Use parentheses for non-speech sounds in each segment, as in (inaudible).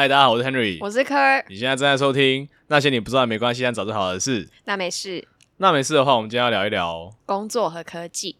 嗨，大家好，我是 Henry，我是科儿。你现在正在收听那些你不知道没关系，但早就好的事。那没事，那没事的话，我们今天要聊一聊工作和科技。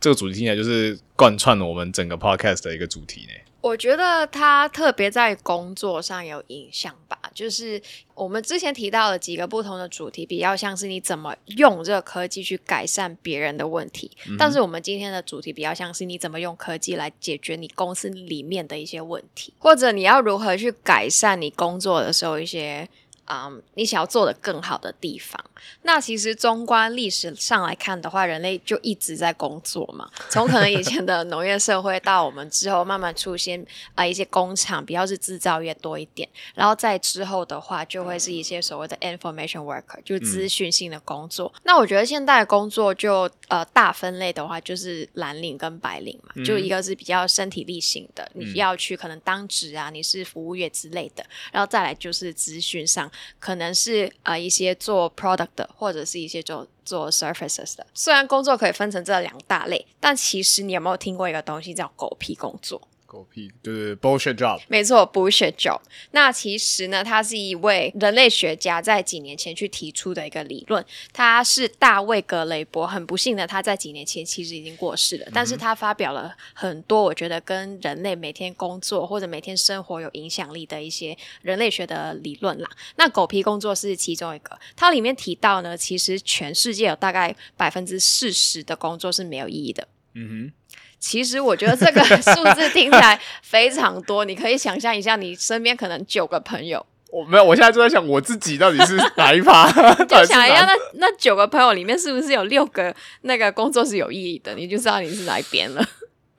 这个主题，听起来就是贯穿了我们整个 podcast 的一个主题呢。我觉得它特别在工作上有影响吧，就是我们之前提到的几个不同的主题，比较像是你怎么用这个科技去改善别人的问题，但是我们今天的主题比较像是你怎么用科技来解决你公司里面的一些问题，或者你要如何去改善你工作的时候一些。嗯，你想要做的更好的地方，那其实中观历史上来看的话，人类就一直在工作嘛。从可能以前的农业社会到我们之后慢慢出现啊一些工厂，比较是制造业多一点，然后在之后的话，就会是一些所谓的 information worker，就是资讯性的工作。那我觉得现在的工作就呃大分类的话，就是蓝领跟白领嘛，就一个是比较身体力行的，你要去可能当值啊，你是服务业之类的，然后再来就是资讯上。可能是啊一些做 product 的，或者是一些做做 surfaces 的。虽然工作可以分成这两大类，但其实你有没有听过一个东西叫狗屁工作？狗屁，对对，bullshit job，没错，bullshit job。那其实呢，他是一位人类学家在几年前去提出的一个理论。他是大卫格雷伯，很不幸的，他在几年前其实已经过世了。但是他发表了很多我觉得跟人类每天工作或者每天生活有影响力的一些人类学的理论啦。那狗屁工作是其中一个。它里面提到呢，其实全世界有大概百分之四十的工作是没有意义的。嗯哼。其实我觉得这个 (laughs) 数字听起来非常多，你可以想象一下，你身边可能九个朋友。我没有，我现在就在想我自己到底是哪一趴。(laughs) 就想一下，那那九个朋友里面是不是有六个那个工作是有意义的？你就知道你是哪一边了。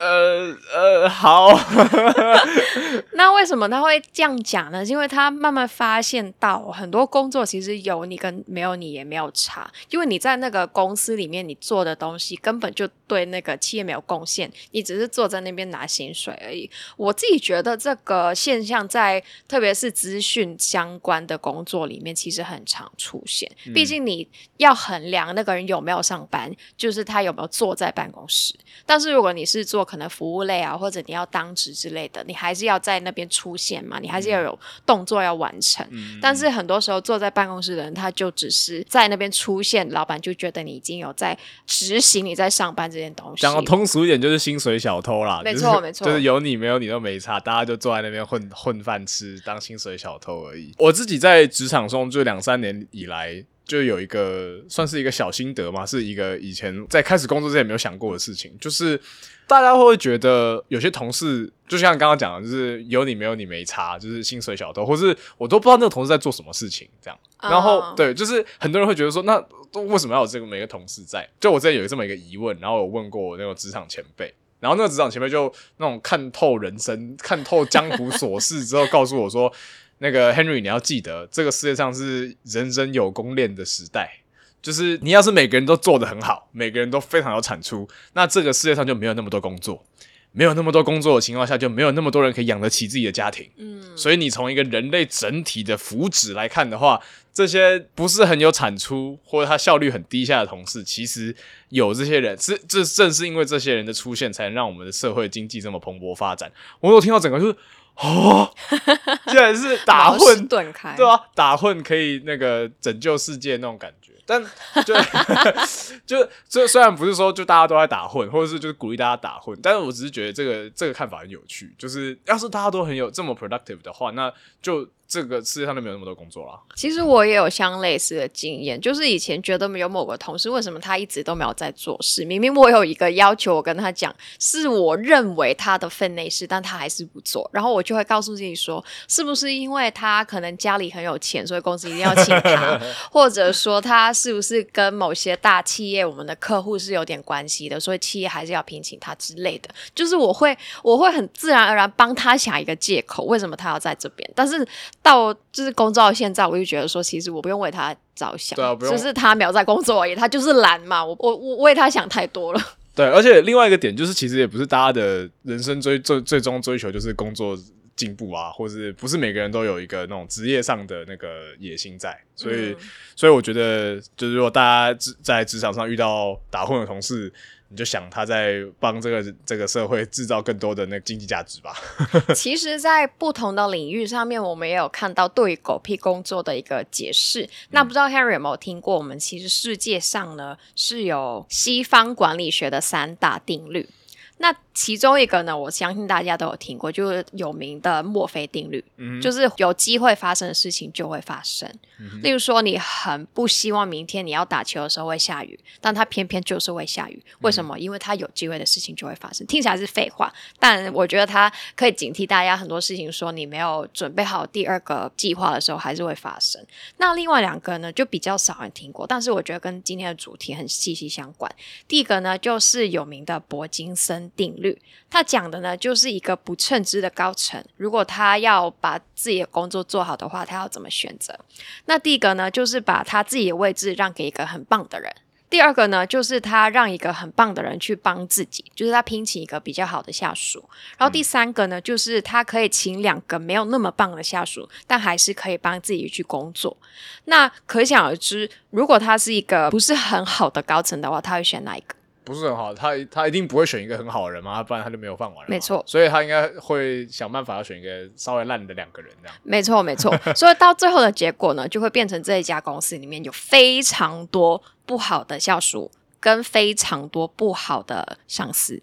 呃呃，好。(laughs) 那为什么他会这样讲呢？是因为他慢慢发现到很多工作其实有你跟没有你也没有差，因为你在那个公司里面你做的东西根本就对那个企业没有贡献，你只是坐在那边拿薪水而已。我自己觉得这个现象在特别是资讯相关的工作里面其实很常出现。毕竟你要衡量那个人有没有上班，就是他有没有坐在办公室。但是如果你是做可能服务类啊，或者你要当值之类的，你还是要在那边出现嘛，你还是要有动作要完成。但是很多时候坐在办公室的人，他就只是在那边出现，老板就觉得你已经有在执行你在上班这件东西。讲的通俗一点，就是薪水小偷啦。没错，没 (laughs) 错，就是有你没有你都没差，大家就坐在那边混混饭吃，当薪水小偷而已。我自己在职场中就两三年以来。就有一个算是一个小心得嘛，是一个以前在开始工作之前没有想过的事情，就是大家会觉得有些同事，就像刚刚讲的，就是有你没有你没差，就是薪水小偷，或是我都不知道那个同事在做什么事情，这样。然后对，就是很多人会觉得说，那为什么要有这个每个同事在？就我之前有这么一个疑问，然后我问过我那个职场前辈，然后那个职场前辈就那种看透人生、看透江湖琐事之后，告诉我说。那个 Henry，你要记得，这个世界上是人人有功练的时代。就是你要是每个人都做得很好，每个人都非常有产出，那这个世界上就没有那么多工作，没有那么多工作的情况下，就没有那么多人可以养得起自己的家庭。嗯，所以你从一个人类整体的福祉来看的话，这些不是很有产出或者他效率很低下的同事，其实有这些人，是这正是因为这些人的出现，才能让我们的社会经济这么蓬勃发展。我有听到整个就是。哦，竟然是打 (laughs) 混，对啊，打混可以那个拯救世界那种感觉，但就 (laughs) 就这虽然不是说就大家都在打混，或者是就是鼓励大家打混，但是我只是觉得这个这个看法很有趣，就是要是大家都很有这么 productive 的话，那就。这个世界上都没有那么多工作了。其实我也有相类似的经验，就是以前觉得有某个同事，为什么他一直都没有在做事？明明我有一个要求，我跟他讲，是我认为他的分内事，但他还是不做。然后我就会告诉自己说，是不是因为他可能家里很有钱，所以公司一定要请他？(laughs) 或者说他是不是跟某些大企业、我们的客户是有点关系的，所以企业还是要聘请他之类的？就是我会，我会很自然而然帮他想一个借口，为什么他要在这边？但是。到就是工作到现在，我就觉得说，其实我不用为他着想，对啊，就是他没有在工作而已，他就是懒嘛。我我我为他想太多了。(laughs) 对，而且另外一个点就是，其实也不是大家的人生追最最终追求就是工作进步啊，或是不是每个人都有一个那种职业上的那个野心在，所以，所以我觉得，就是如果大家在职场上遇到打混的同事，你就想他在帮这个这个社会制造更多的那个经济价值吧。(laughs) 其实，在不同的领域上面，我们也有看到对狗屁工作的一个解释。那不知道 Henry 有没有听过？我们其实世界上呢是有西方管理学的三大定律。那其中一个呢，我相信大家都有听过，就是有名的墨菲定律，就是有机会发生的事情就会发生。例如说，你很不希望明天你要打球的时候会下雨，但它偏偏就是会下雨，为什么？因为它有机会的事情就会发生。听起来是废话，但我觉得它可以警惕大家很多事情，说你没有准备好第二个计划的时候，还是会发生。那另外两个呢，就比较少人听过，但是我觉得跟今天的主题很息息相关。第一个呢，就是有名的铂金森定。律，他讲的呢，就是一个不称职的高层，如果他要把自己的工作做好的话，他要怎么选择？那第一个呢，就是把他自己的位置让给一个很棒的人；第二个呢，就是他让一个很棒的人去帮自己，就是他聘请一个比较好的下属；然后第三个呢，就是他可以请两个没有那么棒的下属，但还是可以帮自己去工作。那可想而知，如果他是一个不是很好的高层的话，他会选哪一个？不是很好，他他一定不会选一个很好的人嘛，不然他就没有饭碗了。没错，所以他应该会想办法要选一个稍微烂的两个人这样。没错，没错。(laughs) 所以到最后的结果呢，就会变成这一家公司里面有非常多不好的下属，跟非常多不好的上司。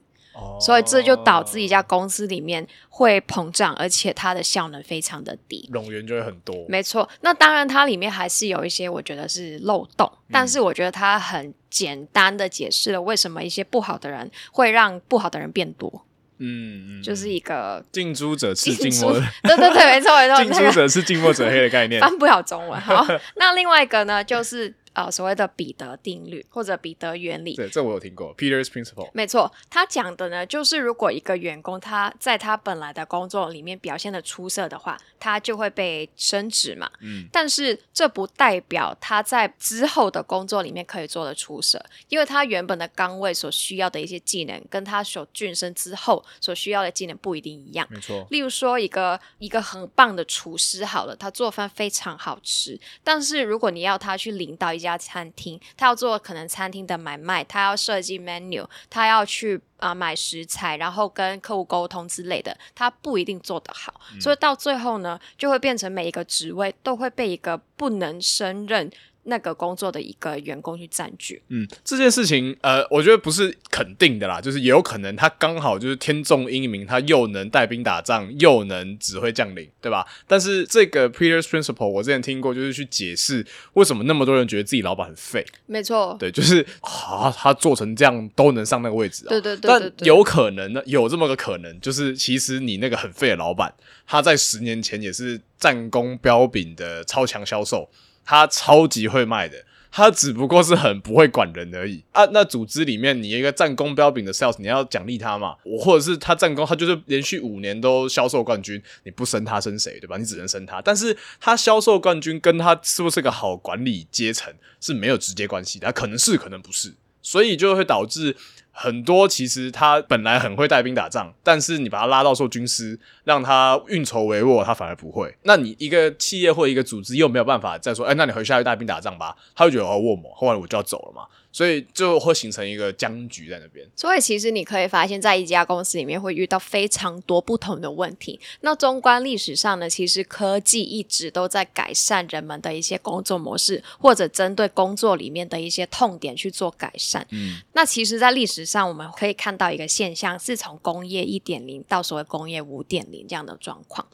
所以这就导致一家公司里面会膨胀，而且它的效能非常的低，冗员就会很多。没错，那当然它里面还是有一些我觉得是漏洞，但是我觉得它很简单的解释了为什么一些不好的人会让不好的人变多。嗯，就是一个近朱者赤，近墨 (laughs) 对对对，没错没错，(laughs) 近朱者赤，近墨者黑的概念，(laughs) 翻不了中文。好，那另外一个呢，就是。呃，所谓的彼得定律或者彼得原理，对，这我有听过，Peter's Principle。没错，他讲的呢，就是如果一个员工他在他本来的工作里面表现的出色的话，他就会被升职嘛。嗯。但是这不代表他在之后的工作里面可以做的出色，因为他原本的岗位所需要的一些技能，跟他所晋升之后所需要的技能不一定一样。没错。例如说，一个一个很棒的厨师，好了，他做饭非常好吃，但是如果你要他去领导一家。家餐厅，他要做可能餐厅的买卖，他要设计 menu，他要去啊买食材，然后跟客户沟通之类的，他不一定做得好，所以到最后呢，就会变成每一个职位都会被一个不能胜任。那个工作的一个员工去占据，嗯，这件事情，呃，我觉得不是肯定的啦，就是也有可能他刚好就是天纵英明，他又能带兵打仗，又能指挥将领，对吧？但是这个 Peter's Principle 我之前听过，就是去解释为什么那么多人觉得自己老板很废，没错，对，就是啊，他做成这样都能上那个位置啊，对对对，但有可能呢，有这么个可能，就是其实你那个很废的老板，他在十年前也是战功彪炳的超强销售。他超级会卖的，他只不过是很不会管人而已啊。那组织里面，你一个战功彪炳的 sales，你要奖励他嘛？我或者是他战功，他就是连续五年都销售冠军，你不升他升谁？对吧？你只能升他。但是他销售冠军跟他是不是个好管理阶层是没有直接关系的，他可能是，可能不是，所以就会导致。很多其实他本来很会带兵打仗，但是你把他拉到做军师，让他运筹帷幄，他反而不会。那你一个企业或一个组织又没有办法再说，哎，那你回去带兵打仗吧，他会觉得哦，我，后来我就要走了嘛。所以就会形成一个僵局在那边。所以其实你可以发现，在一家公司里面会遇到非常多不同的问题。那纵观历史上呢，其实科技一直都在改善人们的一些工作模式，或者针对工作里面的一些痛点去做改善。嗯，那其实，在历史上我们可以看到一个现象，是从工业一点零到所谓工业五点零这样的状况。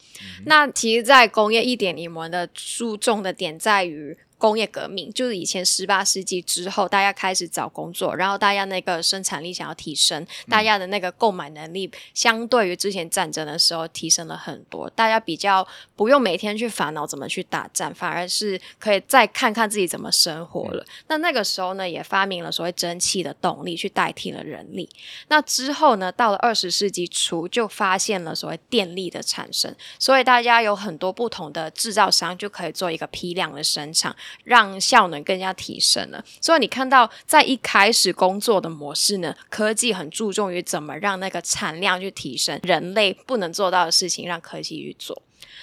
那其实，在工业一点零，我们的注重的点在于。工业革命就是以前十八世纪之后，大家开始找工作，然后大家那个生产力想要提升，大家的那个购买能力相对于之前战争的时候提升了很多，大家比较不用每天去烦恼怎么去打战，反而是可以再看看自己怎么生活了。那那个时候呢，也发明了所谓蒸汽的动力去代替了人力。那之后呢，到了二十世纪初，就发现了所谓电力的产生，所以大家有很多不同的制造商就可以做一个批量的生产。让效能更加提升了。所以你看到在一开始工作的模式呢，科技很注重于怎么让那个产量去提升，人类不能做到的事情，让科技去做。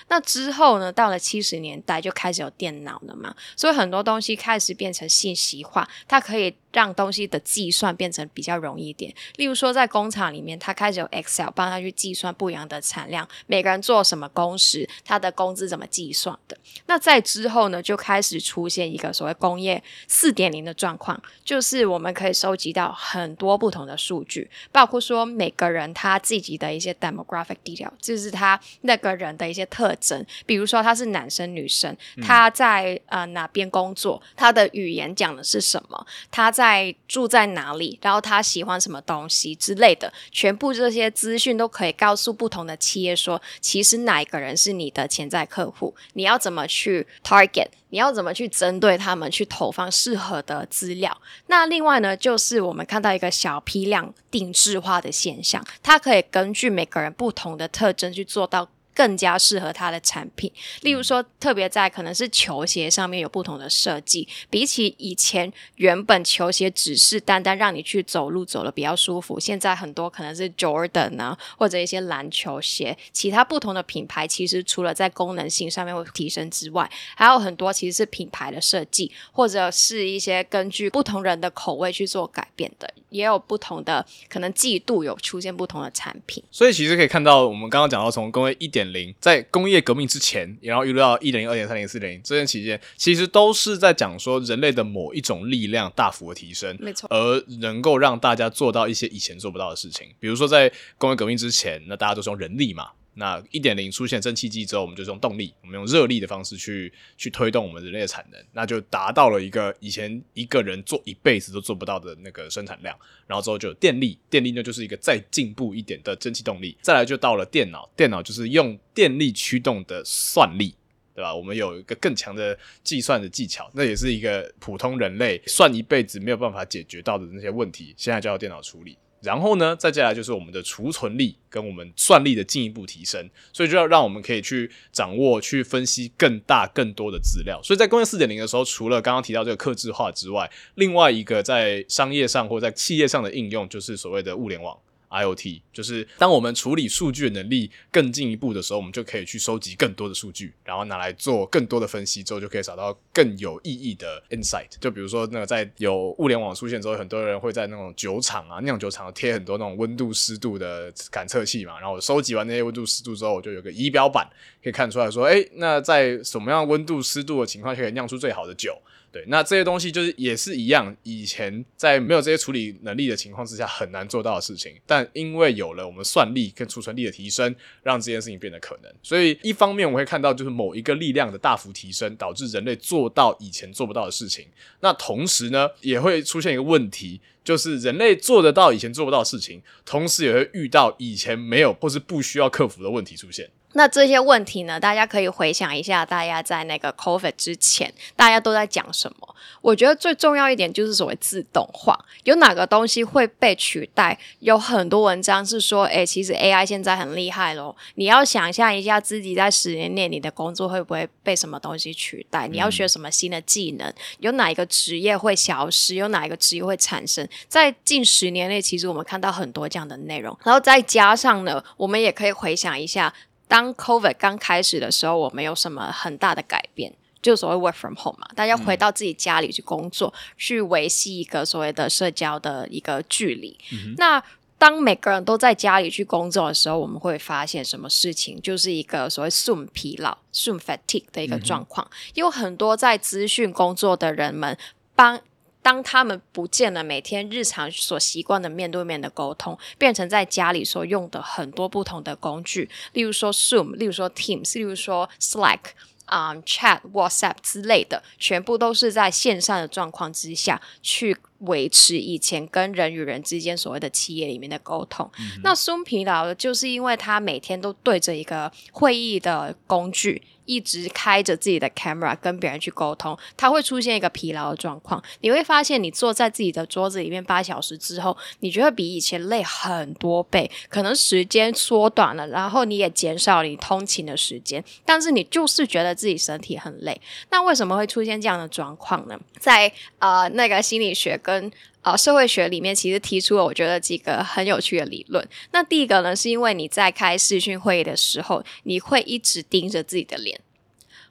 那之后呢？到了七十年代就开始有电脑了嘛，所以很多东西开始变成信息化，它可以让东西的计算变成比较容易一点。例如说，在工厂里面，它开始有 Excel 帮他去计算不一样的产量，每个人做什么工时，他的工资怎么计算的。那在之后呢，就开始出现一个所谓工业四点零的状况，就是我们可以收集到很多不同的数据，包括说每个人他自己的一些 demographic detail，就是他那个人的一些特。征，比如说他是男生女生，他在呃哪边工作，他的语言讲的是什么，他在在住在哪里，然后他喜欢什么东西之类的，全部这些资讯都可以告诉不同的企业说，其实哪一个人是你的潜在客户，你要怎么去 target，你要怎么去针对他们去投放适合的资料。那另外呢，就是我们看到一个小批量定制化的现象，它可以根据每个人不同的特征去做到。更加适合他的产品，例如说，特别在可能是球鞋上面有不同的设计，比起以前原本球鞋只是单单让你去走路走的比较舒服，现在很多可能是 Jordan 啊，或者一些篮球鞋，其他不同的品牌其实除了在功能性上面会提升之外，还有很多其实是品牌的设计，或者是一些根据不同人的口味去做改变的，也有不同的可能季度有出现不同的产品，所以其实可以看到，我们刚刚讲到从工业一点。零在工业革命之前，然后一路到一点零、二点三零、四点零这段期间，其实都是在讲说人类的某一种力量大幅的提升，没错，而能够让大家做到一些以前做不到的事情。比如说在工业革命之前，那大家都是用人力嘛。那一点零出现蒸汽机之后，我们就用动力，我们用热力的方式去去推动我们人类的产能，那就达到了一个以前一个人做一辈子都做不到的那个生产量。然后之后就有电力，电力呢就是一个再进步一点的蒸汽动力。再来就到了电脑，电脑就是用电力驱动的算力，对吧？我们有一个更强的计算的技巧，那也是一个普通人类算一辈子没有办法解决到的那些问题，现在就要电脑处理。然后呢，再接下来就是我们的储存力跟我们算力的进一步提升，所以就要让我们可以去掌握、去分析更大、更多的资料。所以在工业四点零的时候，除了刚刚提到这个克制化之外，另外一个在商业上或在企业上的应用，就是所谓的物联网。IOT 就是当我们处理数据的能力更进一步的时候，我们就可以去收集更多的数据，然后拿来做更多的分析，之后就可以找到更有意义的 insight。就比如说，那个在有物联网出现之后，很多人会在那种酒厂啊、酿酒厂贴很多那种温度、湿度的感测器嘛，然后收集完那些温度、湿度之后，我就有个仪表板可以看出来说，哎，那在什么样温度、湿度的情况下可以酿出最好的酒。对，那这些东西就是也是一样，以前在没有这些处理能力的情况之下很难做到的事情，但因为有了我们算力跟储存力的提升，让这件事情变得可能。所以一方面我会看到，就是某一个力量的大幅提升，导致人类做到以前做不到的事情。那同时呢，也会出现一个问题，就是人类做得到以前做不到的事情，同时也会遇到以前没有或是不需要克服的问题出现。那这些问题呢？大家可以回想一下，大家在那个 COVID 之前，大家都在讲什么？我觉得最重要一点就是所谓自动化，有哪个东西会被取代？有很多文章是说，哎，其实 AI 现在很厉害咯。你要想象一下，自己在十年内，你的工作会不会被什么东西取代？你要学什么新的技能？有哪一个职业会消失？有哪一个职业会产生？在近十年内，其实我们看到很多这样的内容。然后再加上呢，我们也可以回想一下。当 COVID 刚开始的时候，我没有什么很大的改变？就所谓 work from home 嘛，大家回到自己家里去工作，去维系一个所谓的社交的一个距离。那当每个人都在家里去工作的时候，我们会发现什么事情？就是一个所谓 “soon 疲劳、”（soon fatigue 的一个状况。有很多在资讯工作的人们帮。当他们不见了，每天日常所习惯的面对面的沟通，变成在家里所用的很多不同的工具，例如说 Zoom，例如说 Teams，例如说 Slack，啊，Chat、WhatsApp 之类的，全部都是在线上的状况之下去维持以前跟人与人之间所谓的企业里面的沟通。那 Zoom 疲劳，就是因为他每天都对着一个会议的工具。一直开着自己的 camera 跟别人去沟通，他会出现一个疲劳的状况。你会发现，你坐在自己的桌子里面八小时之后，你觉得比以前累很多倍，可能时间缩短了，然后你也减少你通勤的时间，但是你就是觉得自己身体很累。那为什么会出现这样的状况呢？在呃那个心理学跟呃，社会学里面其实提出了我觉得几个很有趣的理论。那第一个呢，是因为你在开视讯会议的时候，你会一直盯着自己的脸。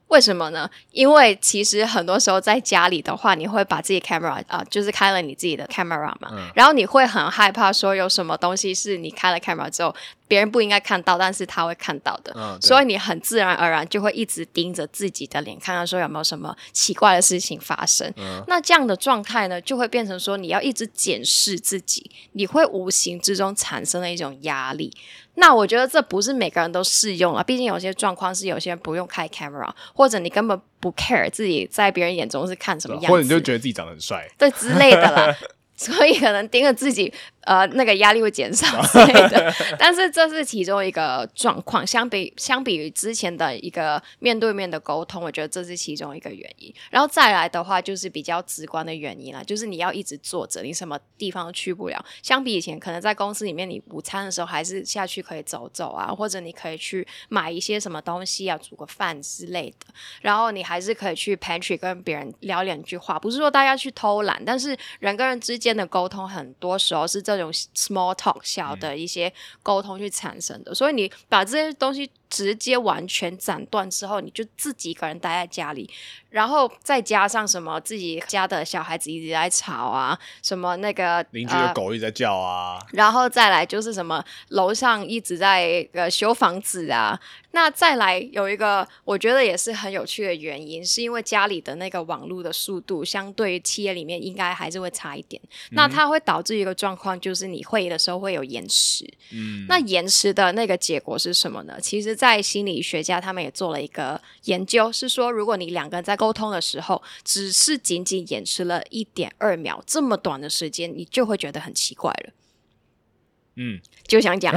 为什么呢？因为其实很多时候在家里的话，你会把自己 camera 啊，就是开了你自己的 camera 嘛，然后你会很害怕说有什么东西是你开了 camera 之后。别人不应该看到，但是他会看到的，所以你很自然而然就会一直盯着自己的脸，看看说有没有什么奇怪的事情发生。那这样的状态呢，就会变成说你要一直检视自己，你会无形之中产生了一种压力。那我觉得这不是每个人都适用啊，毕竟有些状况是有些人不用开 camera，或者你根本不 care 自己在别人眼中是看什么样子，或者你就觉得自己长得很帅，对之类的啦。(laughs) 所以可能盯着自己。呃，那个压力会减少之类的，但是这是其中一个状况。相比相比于之前的一个面对面的沟通，我觉得这是其中一个原因。然后再来的话，就是比较直观的原因了，就是你要一直坐着，你什么地方都去不了。相比以前，可能在公司里面，你午餐的时候还是下去可以走走啊，或者你可以去买一些什么东西啊，煮个饭之类的。然后你还是可以去 pantry 跟别人聊两句话，不是说大家去偷懒，但是人跟人之间的沟通，很多时候是。这种 small talk 小的一些沟通去产生的，所以你把这些东西直接完全斩断之后，你就自己一个人待在家里。然后再加上什么自己家的小孩子一直在吵啊，什么那个邻居的狗一直在叫啊，然后再来就是什么楼上一直在呃修房子啊，那再来有一个我觉得也是很有趣的原因，是因为家里的那个网络的速度相对于企业里面应该还是会差一点，那它会导致一个状况，就是你会议的时候会有延迟。嗯，那延迟的那个结果是什么呢？其实，在心理学家他们也做了一个研究，是说如果你两个人在沟通的时候，只是仅仅延迟了一点二秒，这么短的时间，你就会觉得很奇怪了。嗯，就想讲，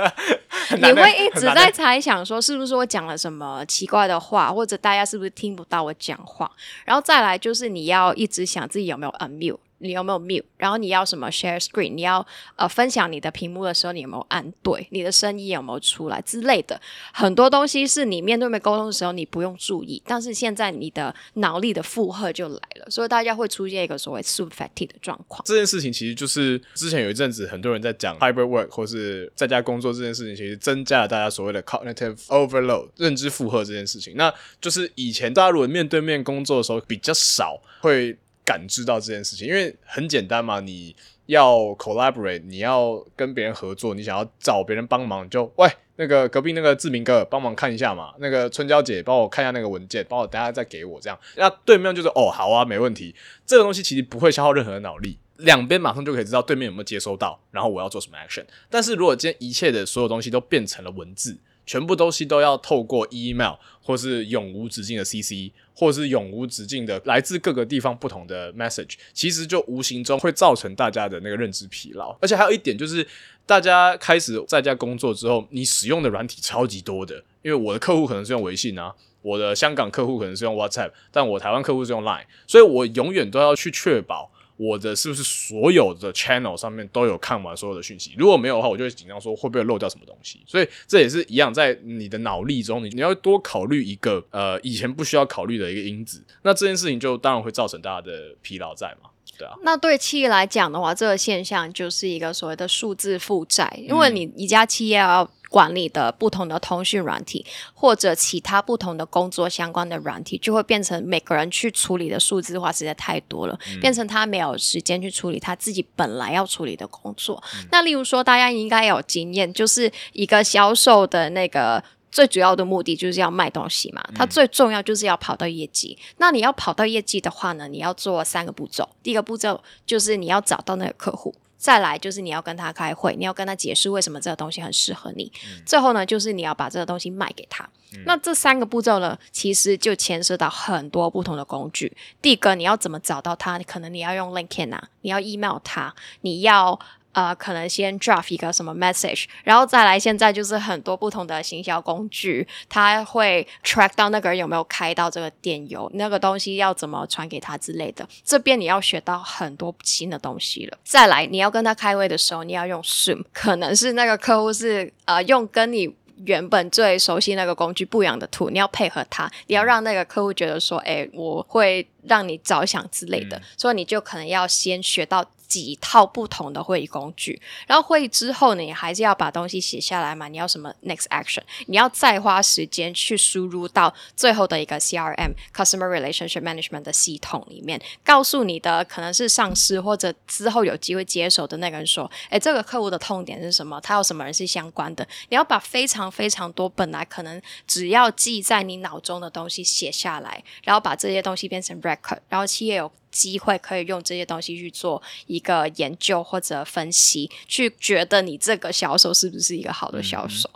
(laughs) 你会一直在猜想说，是不是我讲了什么奇怪的话，或者大家是不是听不到我讲话？然后再来就是你要一直想自己有没有 unmute。你有没有 mute？然后你要什么 share screen？你要呃分享你的屏幕的时候，你有没有按对？你的声音有没有出来之类的？很多东西是你面对面沟通的时候你不用注意，但是现在你的脑力的负荷就来了，所以大家会出现一个所谓 super fatigue 的状况。这件事情其实就是之前有一阵子很多人在讲 hybrid work 或是在家工作这件事情，其实增加了大家所谓的 cognitive overload 认知负荷这件事情。那就是以前大家如果面对面工作的时候比较少会。感知到这件事情，因为很简单嘛，你要 collaborate，你要跟别人合作，你想要找别人帮忙，就喂那个隔壁那个志明哥帮忙看一下嘛，那个春娇姐帮我看一下那个文件，帮我等下再给我这样。那对面就是哦，好啊，没问题。这个东西其实不会消耗任何的脑力，两边马上就可以知道对面有没有接收到，然后我要做什么 action。但是如果今天一切的所有东西都变成了文字。全部东西都要透过 email 或是永无止境的 CC，或是永无止境的来自各个地方不同的 message，其实就无形中会造成大家的那个认知疲劳。而且还有一点就是，大家开始在家工作之后，你使用的软体超级多的。因为我的客户可能是用微信啊，我的香港客户可能是用 WhatsApp，但我台湾客户是用 Line，所以我永远都要去确保。我的是不是所有的 channel 上面都有看完所有的讯息？如果没有的话，我就会紧张，说会不会漏掉什么东西？所以这也是一样，在你的脑力中，你你要多考虑一个呃以前不需要考虑的一个因子。那这件事情就当然会造成大家的疲劳在嘛？对啊。那对企业来讲的话，这个现象就是一个所谓的数字负债，因为你一家企业要。管理的不同的通讯软体，或者其他不同的工作相关的软体，就会变成每个人去处理的数字化实在太多了，变成他没有时间去处理他自己本来要处理的工作。那例如说，大家应该有经验，就是一个销售的那个最主要的目的就是要卖东西嘛，它最重要就是要跑到业绩。那你要跑到业绩的话呢，你要做三个步骤。第一个步骤就是你要找到那个客户。再来就是你要跟他开会，你要跟他解释为什么这个东西很适合你。最后呢，就是你要把这个东西卖给他。那这三个步骤呢，其实就牵涉到很多不同的工具。第一个，你要怎么找到他？可能你要用 LinkedIn 啊，你要 email 他，你要。呃，可能先 draft 一个什么 message，然后再来，现在就是很多不同的行销工具，它会 track 到那个人有没有开到这个电邮，那个东西要怎么传给他之类的。这边你要学到很多新的东西了。再来，你要跟他开会的时候，你要用 Zoom，可能是那个客户是呃用跟你。原本最熟悉那个工具不一样的图，你要配合它，你要让那个客户觉得说，哎，我会让你着想之类的，所以你就可能要先学到。几套不同的会议工具，然后会议之后呢，你还是要把东西写下来嘛？你要什么 next action？你要再花时间去输入到最后的一个 CRM customer relationship management 的系统里面，告诉你的可能是上司或者之后有机会接手的那个人说：“哎，这个客户的痛点是什么？他有什么人是相关的？”你要把非常非常多本来可能只要记在你脑中的东西写下来，然后把这些东西变成 record，然后企业有。机会可以用这些东西去做一个研究或者分析，去觉得你这个销售是不是一个好的销售。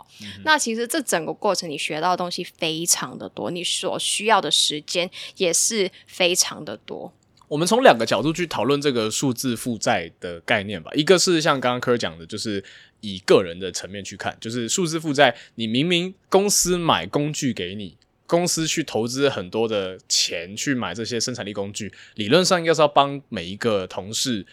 那其实这整个过程你学到的东西非常的多，你所需要的时间也是非常的多。我们从两个角度去讨论这个数字负债的概念吧。一个是像刚刚科讲的，就是以个人的层面去看，就是数字负债，你明明公司买工具给你。公司去投资很多的钱去买这些生产力工具，理论上应该是要帮每一个同事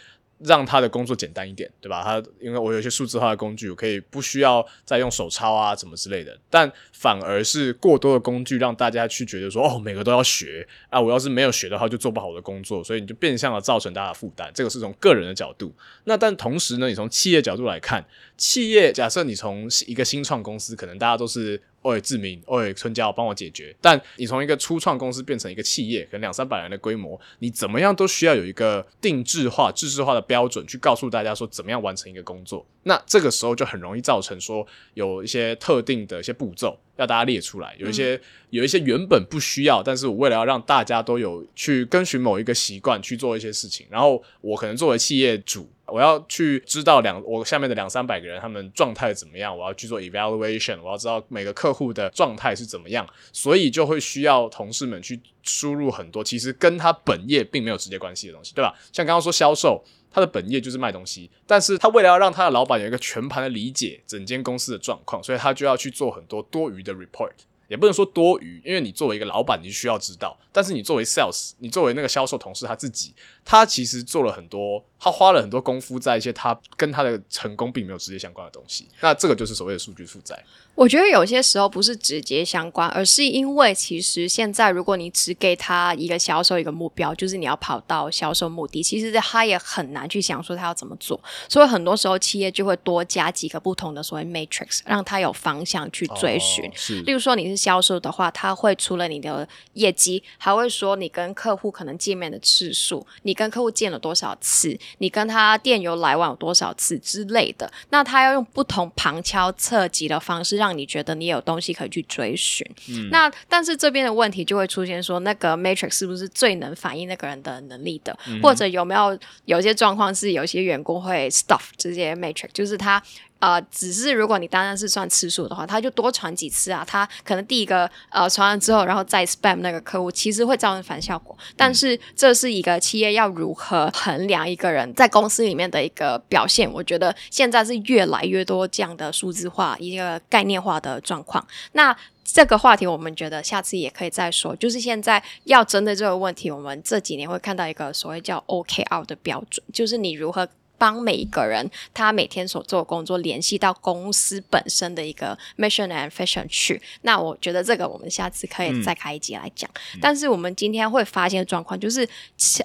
让他的工作简单一点，对吧？他因为我有一些数字化的工具，我可以不需要再用手抄啊，怎么之类的。但反而是过多的工具让大家去觉得说，哦，每个都要学啊，我要是没有学的话，就做不好我的工作，所以你就变相的造成大家的负担。这个是从个人的角度。那但同时呢，你从企业角度来看，企业假设你从一个新创公司，可能大家都是。偶尔志明，偶尔春娇帮我解决。但你从一个初创公司变成一个企业，可能两三百人的规模，你怎么样都需要有一个定制化、制式化的标准，去告诉大家说怎么样完成一个工作。那这个时候就很容易造成说有一些特定的一些步骤要大家列出来，有一些有一些原本不需要，但是我为了要让大家都有去跟循某一个习惯去做一些事情，然后我可能作为企业主。我要去知道两我下面的两三百个人他们状态怎么样，我要去做 evaluation，我要知道每个客户的状态是怎么样，所以就会需要同事们去输入很多其实跟他本业并没有直接关系的东西，对吧？像刚刚说销售，他的本业就是卖东西，但是他为了要让他的老板有一个全盘的理解整间公司的状况，所以他就要去做很多多余的 report。也不能说多余，因为你作为一个老板，你需要知道。但是你作为 sales，你作为那个销售同事他自己，他其实做了很多，他花了很多功夫在一些他跟他的成功并没有直接相关的东西。那这个就是所谓的数据负债。我觉得有些时候不是直接相关，而是因为其实现在如果你只给他一个销售一个目标，就是你要跑到销售目的，其实他也很难去想说他要怎么做。所以很多时候企业就会多加几个不同的所谓 matrix，让他有方向去追寻。是，例如说你是销售的话，他会除了你的业绩，还会说你跟客户可能见面的次数，你跟客户见了多少次，你跟他电邮来往有多少次之类的。那他要用不同旁敲侧击的方式让让你觉得你有东西可以去追寻，那但是这边的问题就会出现说，那个 matrix 是不是最能反映那个人的能力的？或者有没有有些状况是有些员工会 stuff 这些 matrix，就是他。呃，只是如果你单单是算次数的话，他就多传几次啊。他可能第一个呃传完之后，然后再 spam 那个客户，其实会造成反效果。但是这是一个企业要如何衡量一个人在公司里面的一个表现？我觉得现在是越来越多这样的数字化、一个概念化的状况。那这个话题我们觉得下次也可以再说。就是现在要针对这个问题，我们这几年会看到一个所谓叫 OKR 的标准，就是你如何。帮每一个人，他每天所做的工作联系到公司本身的一个 mission and vision 去。那我觉得这个我们下次可以再开一集来讲。但是我们今天会发现的状况就是，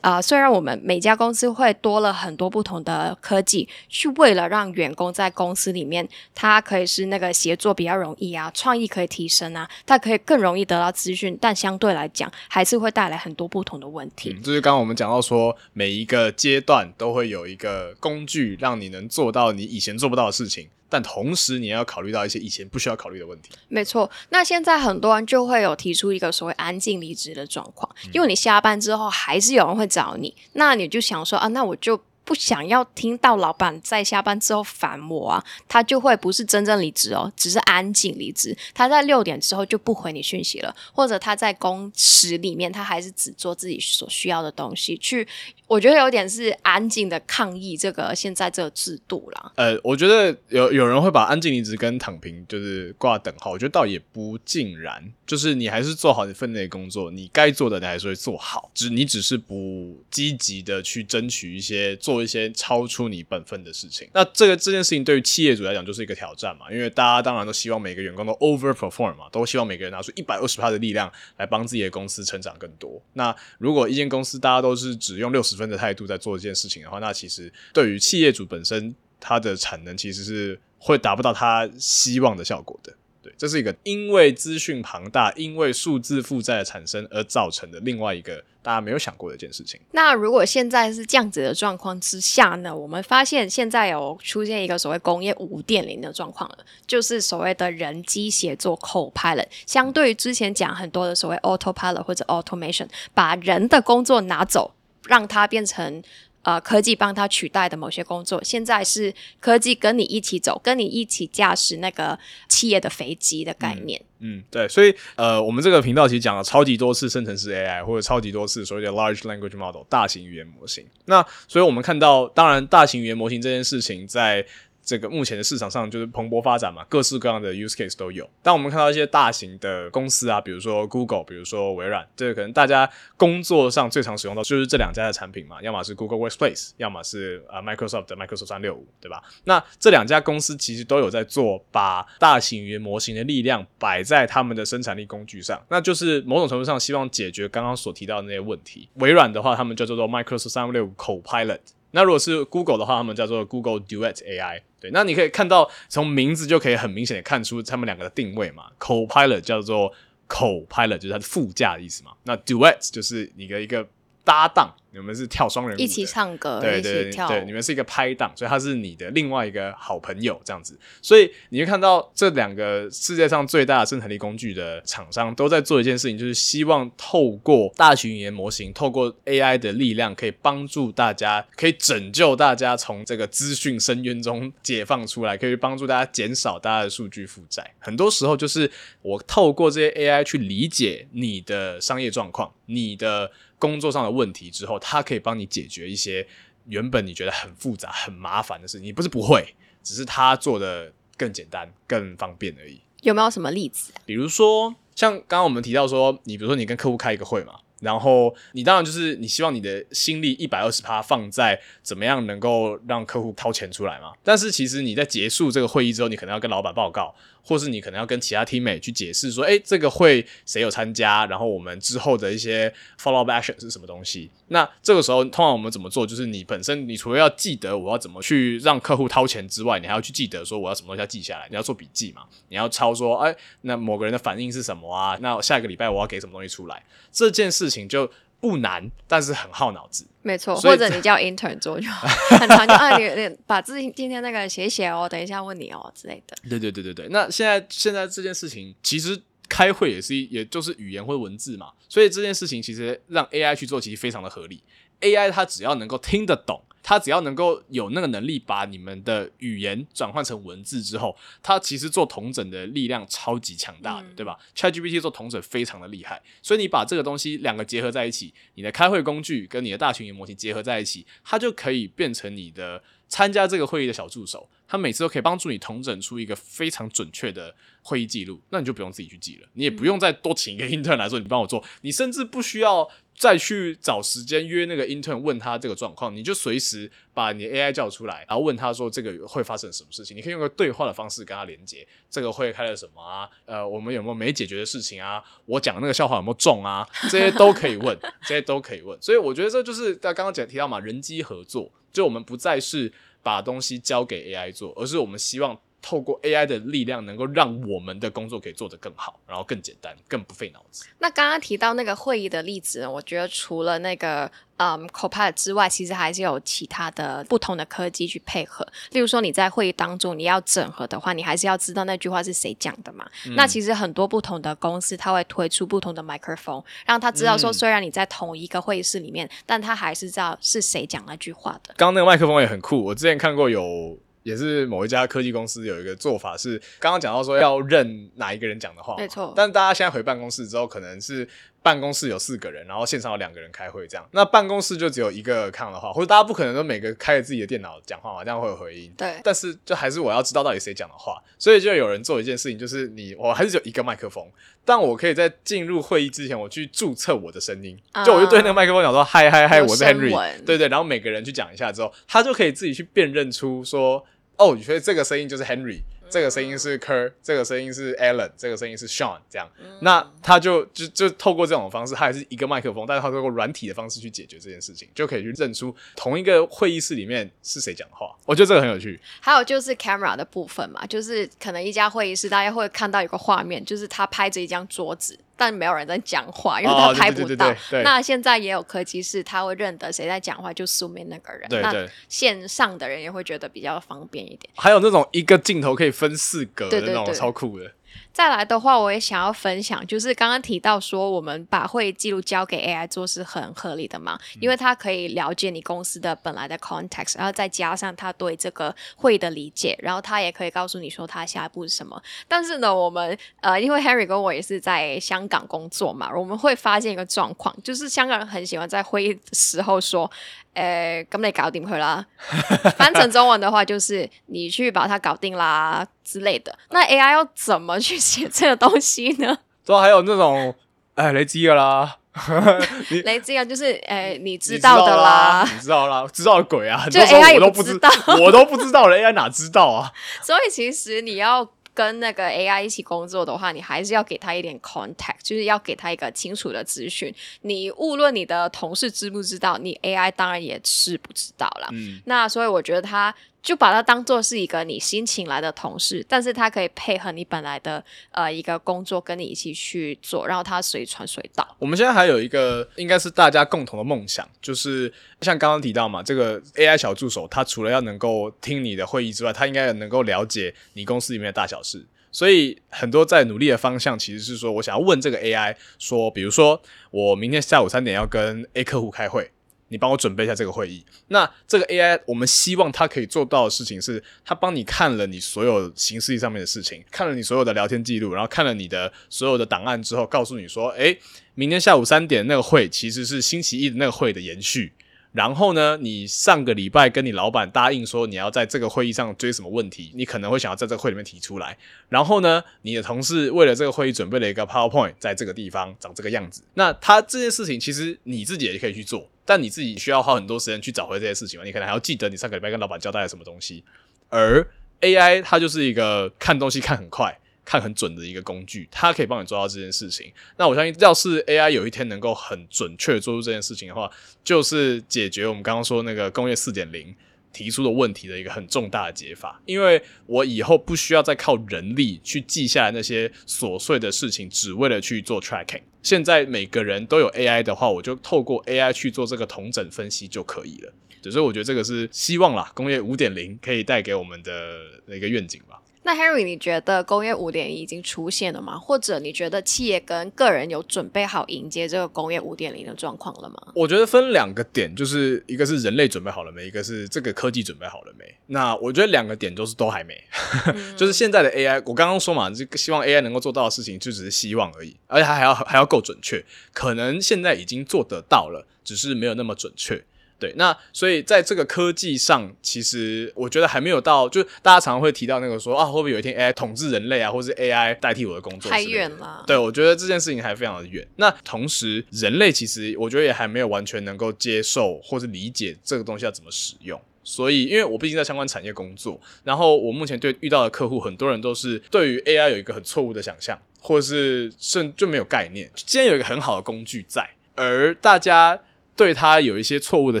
呃，虽然我们每家公司会多了很多不同的科技，去为了让员工在公司里面，他可以是那个协作比较容易啊，创意可以提升啊，他可以更容易得到资讯，但相对来讲，还是会带来很多不同的问题。就是刚刚我们讲到说，每一个阶段都会有一个。工具让你能做到你以前做不到的事情，但同时你也要考虑到一些以前不需要考虑的问题。没错，那现在很多人就会有提出一个所谓安静离职的状况，因为你下班之后还是有人会找你，那你就想说啊，那我就。不想要听到老板在下班之后烦我啊，他就会不是真正离职哦，只是安静离职。他在六点之后就不回你讯息了，或者他在公司里面，他还是只做自己所需要的东西。去，我觉得有点是安静的抗议这个现在这个制度啦。呃，我觉得有有人会把安静离职跟躺平就是挂等号，我觉得倒也不尽然，就是你还是做好你分内工作，你该做的你还是会做好，只你只是不积极的去争取一些做。做一些超出你本分的事情，那这个这件事情对于企业主来讲就是一个挑战嘛，因为大家当然都希望每个员工都 over perform 嘛，都希望每个人拿出一百二十趴的力量来帮自己的公司成长更多。那如果一间公司大家都是只用六十分的态度在做这件事情的话，那其实对于企业主本身，它的产能其实是会达不到他希望的效果的。对，这是一个因为资讯庞大、因为数字负债的产生而造成的另外一个大家没有想过的一件事情。那如果现在是这样子的状况之下呢？我们发现现在有出现一个所谓工业五点零的状况了，就是所谓的人机协作 co-pilot。相对于之前讲很多的所谓 autopilot 或者 automation，把人的工作拿走，让它变成。呃，科技帮它取代的某些工作，现在是科技跟你一起走，跟你一起驾驶那个企业的飞机的概念。嗯，对，所以呃，我们这个频道其实讲了超级多次生成式 AI，或者超级多次所谓的 large language model 大型语言模型。那所以我们看到，当然大型语言模型这件事情在。这个目前的市场上就是蓬勃发展嘛，各式各样的 use case 都有。当我们看到一些大型的公司啊，比如说 Google，比如说微软，这个可能大家工作上最常使用到就是这两家的产品嘛，要么是 Google Workspace，要么是啊 Microsoft 的 Microsoft 三六五，对吧？那这两家公司其实都有在做，把大型语言模型的力量摆在他们的生产力工具上，那就是某种程度上希望解决刚刚所提到的那些问题。微软的话，他们叫做 Microsoft 三六五 Copilot。那如果是 Google 的话，他们叫做 Google Duet AI。对，那你可以看到从名字就可以很明显的看出他们两个的定位嘛。Co-pilot 叫做 Co-pilot，就是它的副驾的意思嘛。那 Duet 就是你的一个搭档。你们是跳双人舞，一起唱歌，对对对，你们是一个拍档，所以他是你的另外一个好朋友这样子。所以你会看到这两个世界上最大的生产力工具的厂商都在做一件事情，就是希望透过大型语言模型，透过 AI 的力量，可以帮助大家，可以拯救大家从这个资讯深渊中解放出来，可以帮助大家减少大家的数据负债。很多时候就是我透过这些 AI 去理解你的商业状况，你的。工作上的问题之后，他可以帮你解决一些原本你觉得很复杂、很麻烦的事情。你不是不会，只是他做的更简单、更方便而已。有没有什么例子？比如说，像刚刚我们提到说，你比如说你跟客户开一个会嘛，然后你当然就是你希望你的心力一百二十趴放在怎么样能够让客户掏钱出来嘛。但是其实你在结束这个会议之后，你可能要跟老板报告。或是你可能要跟其他 teammate 去解释说，哎，这个会谁有参加，然后我们之后的一些 follow up action 是什么东西？那这个时候通常我们怎么做？就是你本身你除了要记得我要怎么去让客户掏钱之外，你还要去记得说我要什么东西要记下来，你要做笔记嘛？你要抄说，哎，那某个人的反应是什么啊？那下一个礼拜我要给什么东西出来？这件事情就。不难，但是很耗脑子。没错，或者你叫 intern 做就好，很常就 (laughs) 啊，你你把自己今天那个写写哦，等一下问你哦之类的。对对对对对。那现在现在这件事情，其实开会也是也就是语言或文字嘛，所以这件事情其实让 AI 去做，其实非常的合理。AI 它只要能够听得懂。它只要能够有那个能力把你们的语言转换成文字之后，它其实做同整的力量超级强大的，对吧？ChatGPT 做同整非常的厉害，所以你把这个东西两个结合在一起，你的开会工具跟你的大群语言模型结合在一起，它就可以变成你的参加这个会议的小助手，它每次都可以帮助你同整出一个非常准确的会议记录，那你就不用自己去记了，你也不用再多请一个 intern 来说你帮我做，你甚至不需要。再去找时间约那个 intern 问他这个状况，你就随时把你 AI 叫出来，然后问他说这个会发生什么事情。你可以用个对话的方式跟他连接，这个会开了什么啊？呃，我们有没有没解决的事情啊？我讲那个笑话有没有中啊？(laughs) 这些都可以问，这些都可以问。所以我觉得这就是在刚刚讲提到嘛，人机合作，就我们不再是把东西交给 AI 做，而是我们希望。透过 AI 的力量，能够让我们的工作可以做得更好，然后更简单、更不费脑子。那刚刚提到那个会议的例子呢，我觉得除了那个嗯 Copilot 之外，其实还是有其他的不同的科技去配合。例如说你在会议当中你要整合的话，你还是要知道那句话是谁讲的嘛。那其实很多不同的公司，它会推出不同的麦克风，让他知道说，虽然你在同一个会议室里面，但他还是知道是谁讲那句话的。刚刚那个麦克风也很酷，我之前看过有。也是某一家科技公司有一个做法是，刚刚讲到说要认哪一个人讲的话，没错。但大家现在回办公室之后，可能是办公室有四个人，然后线上有两个人开会这样，那办公室就只有一个看的话，或者大家不可能都每个开着自己的电脑讲话嘛，这样会有回音。对。但是就还是我要知道到底谁讲的话，所以就有人做一件事情，就是你我还是只有一个麦克风，但我可以在进入会议之前，我去注册我的声音，就我就对那个麦克风讲说嗨嗨嗨，我是 Henry，对对，然后每个人去讲一下之后，他就可以自己去辨认出说。哦，你觉得这个声音就是 Henry，这个声音是 Ker，这个声音是 Alan，这个声音是 Sean，这样，那他就就就透过这种方式，他还是一个麦克风，但是他透过软体的方式去解决这件事情，就可以去认出同一个会议室里面是谁讲话。我觉得这个很有趣。还有就是 camera 的部分嘛，就是可能一家会议室大家会看到有个画面，就是他拍着一张桌子。但没有人在讲话，因为他拍不到。那现在也有科技是，他会认得谁在讲话，就书面那个人。那线上的人也会觉得比较方便一点。还有那种一个镜头可以分四格的那种，超酷的。再来的话，我也想要分享，就是刚刚提到说，我们把会议记录交给 AI 做是很合理的嘛，因为它可以了解你公司的本来的 context，然后再加上他对这个会议的理解，然后他也可以告诉你说他下一步是什么。但是呢，我们呃，因为 Henry 跟我也是在香港工作嘛，我们会发现一个状况，就是香港人很喜欢在会议的时候说。诶，咁你搞定佢啦。(laughs) 翻成中文的话，就是你去把它搞定啦之类的。那 AI 要怎么去写这个东西呢？都还有那种，哎，雷知噶啦，(laughs) 雷知啊，就是诶，你知道的啦，你知道啦，知道鬼啊，就 AI 我都不知道，我都不知道了，AI 哪知道啊？(laughs) 所以其实你要。跟那个 AI 一起工作的话，你还是要给他一点 contact，就是要给他一个清楚的资讯。你无论你的同事知不知道，你 AI 当然也是不知道了。嗯，那所以我觉得他。就把它当做是一个你新请来的同事，但是他可以配合你本来的呃一个工作，跟你一起去做，然后他随传随到。我们现在还有一个应该是大家共同的梦想，就是像刚刚提到嘛，这个 AI 小助手，它除了要能够听你的会议之外，它应该也能够了解你公司里面的大小事。所以很多在努力的方向，其实是说我想要问这个 AI 说，比如说我明天下午三点要跟 A 客户开会。你帮我准备一下这个会议。那这个 AI，我们希望它可以做到的事情是，它帮你看了你所有形式上面的事情，看了你所有的聊天记录，然后看了你的所有的档案之后，告诉你说，诶，明天下午三点那个会其实是星期一的那个会的延续。然后呢，你上个礼拜跟你老板答应说你要在这个会议上追什么问题，你可能会想要在这个会里面提出来。然后呢，你的同事为了这个会议准备了一个 PowerPoint，在这个地方长这个样子。那他这件事情其实你自己也可以去做，但你自己需要花很多时间去找回这些事情嘛。你可能还要记得你上个礼拜跟老板交代了什么东西。而 AI 它就是一个看东西看很快。看很准的一个工具，它可以帮你做到这件事情。那我相信，要是 AI 有一天能够很准确做出这件事情的话，就是解决我们刚刚说那个工业四点零提出的问题的一个很重大的解法。因为我以后不需要再靠人力去记下来那些琐碎的事情，只为了去做 tracking。现在每个人都有 AI 的话，我就透过 AI 去做这个同整分析就可以了。所以我觉得这个是希望啦，工业五点零可以带给我们的一个愿景吧。那 Harry，你觉得工业五点零已经出现了吗？或者你觉得企业跟个人有准备好迎接这个工业五点零的状况了吗？我觉得分两个点，就是一个是人类准备好了没，一个是这个科技准备好了没。那我觉得两个点都是都还没，(laughs) 就是现在的 AI，我刚刚说嘛，这个希望 AI 能够做到的事情就只是希望而已，而且它还要还要够准确，可能现在已经做得到了，只是没有那么准确。对，那所以在这个科技上，其实我觉得还没有到，就大家常常会提到那个说啊，会不会有一天 AI 统治人类啊，或是 AI 代替我的工作？太远了。对，我觉得这件事情还非常的远。那同时，人类其实我觉得也还没有完全能够接受或是理解这个东西要怎么使用。所以，因为我毕竟在相关产业工作，然后我目前对遇到的客户，很多人都是对于 AI 有一个很错误的想象，或者是甚就没有概念。既然有一个很好的工具在，而大家。对它有一些错误的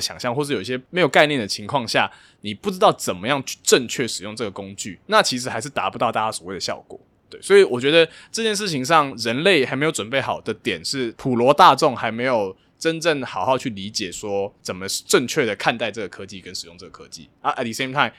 想象，或是有一些没有概念的情况下，你不知道怎么样去正确使用这个工具，那其实还是达不到大家所谓的效果。对，所以我觉得这件事情上，人类还没有准备好的点是，普罗大众还没有真正好好去理解说怎么正确的看待这个科技跟使用这个科技啊。At the same time，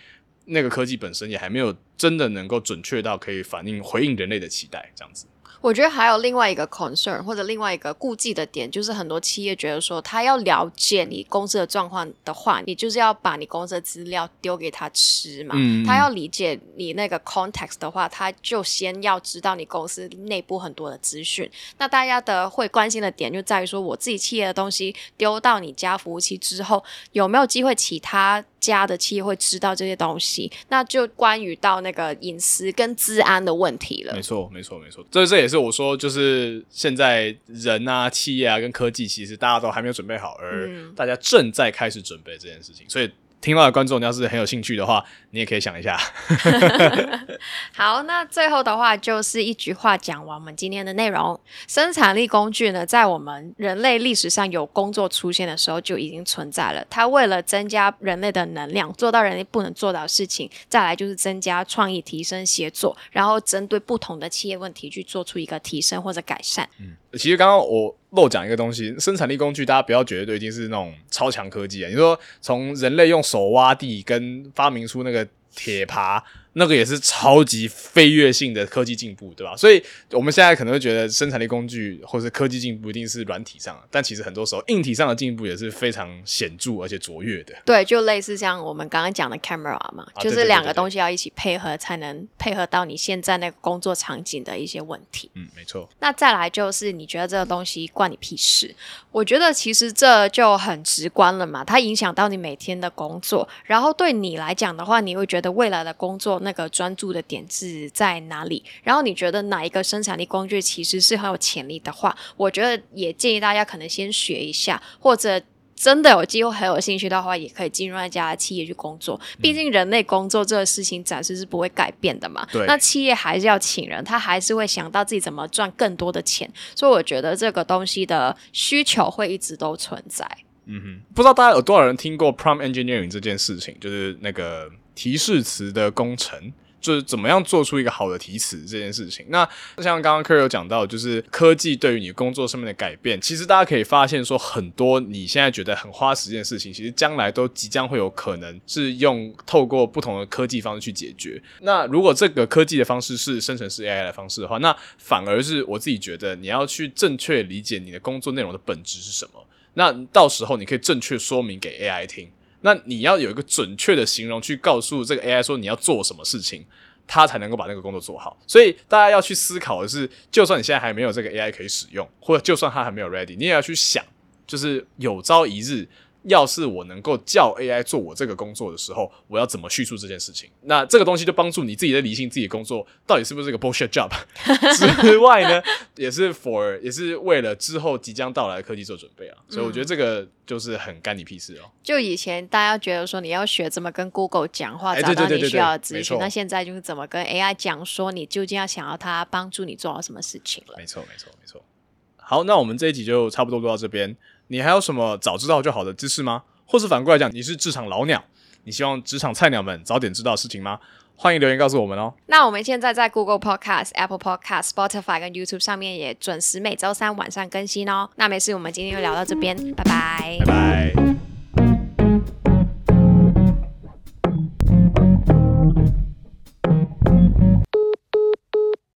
那个科技本身也还没有真的能够准确到可以反映回应人类的期待，这样子。我觉得还有另外一个 concern 或者另外一个顾忌的点，就是很多企业觉得说，他要了解你公司的状况的话，你就是要把你公司的资料丢给他吃嘛。他要理解你那个 context 的话，他就先要知道你公司内部很多的资讯。那大家的会关心的点就在于说，我自己企业的东西丢到你家服务器之后，有没有机会其他？家的企业会知道这些东西，那就关于到那个隐私跟治安的问题了。没错，没错，没错。这这也是我说，就是现在人啊、企业啊跟科技，其实大家都还没有准备好，而大家正在开始准备这件事情，所以。听到的观众，要是很有兴趣的话，你也可以想一下。(laughs) 好，那最后的话就是一句话讲完我们今天的内容。生产力工具呢，在我们人类历史上有工作出现的时候就已经存在了。它为了增加人类的能量，做到人类不能做到的事情，再来就是增加创意、提升协作，然后针对不同的企业问题去做出一个提升或者改善。嗯。其实刚刚我漏讲一个东西，生产力工具，大家不要觉得都已经是那种超强科技啊。你说从人类用手挖地，跟发明出那个铁耙。那个也是超级飞跃性的科技进步，对吧？所以我们现在可能会觉得生产力工具或是科技进步一定是软体上，但其实很多时候硬体上的进步也是非常显著而且卓越的。对，就类似像我们刚刚讲的 camera 嘛，就是两个东西要一起配合，才能配合到你现在那个工作场景的一些问题。嗯，没错。那再来就是你觉得这个东西关你屁事？我觉得其实这就很直观了嘛，它影响到你每天的工作，然后对你来讲的话，你会觉得未来的工作。那个专注的点是在哪里？然后你觉得哪一个生产力工具其实是很有潜力的话，我觉得也建议大家可能先学一下，或者真的有机会很有兴趣的话，也可以进入那家企业去工作。毕竟人类工作这个事情暂时是不会改变的嘛。对。那企业还是要请人，他还是会想到自己怎么赚更多的钱，所以我觉得这个东西的需求会一直都存在。嗯哼，不知道大家有多少人听过 prompt engineering 这件事情，就是那个。提示词的工程就是怎么样做出一个好的提词这件事情。那像刚刚科有讲到，就是科技对于你工作上面的改变，其实大家可以发现说，很多你现在觉得很花时间的事情，其实将来都即将会有可能是用透过不同的科技方式去解决。那如果这个科技的方式是生成式 AI 的方式的话，那反而是我自己觉得你要去正确理解你的工作内容的本质是什么。那到时候你可以正确说明给 AI 听。那你要有一个准确的形容去告诉这个 AI 说你要做什么事情，它才能够把那个工作做好。所以大家要去思考的是，就算你现在还没有这个 AI 可以使用，或者就算它还没有 ready，你也要去想，就是有朝一日。要是我能够叫 AI 做我这个工作的时候，我要怎么叙述这件事情？那这个东西就帮助你自己在理性，自己的工作到底是不是一个 bullshit job？(laughs) 之外呢，也是 for 也是为了之后即将到来的科技做准备啊。所以我觉得这个就是很干你屁事哦。就以前大家觉得说你要学怎么跟 Google 讲话，找到你需要的资讯，那现在就是怎么跟 AI 讲说你究竟要想要它帮助你做到什么事情了。没错，没错，没错。好，那我们这一集就差不多录到这边。你还有什么早知道就好的知识吗？或是反过来讲，你是职场老鸟，你希望职场菜鸟们早点知道事情吗？欢迎留言告诉我们哦。那我们现在在 Google Podcast、Apple Podcast、Spotify 跟 YouTube 上面也准时每周三晚上更新哦。那没事，我们今天就聊到这边，拜拜，拜拜。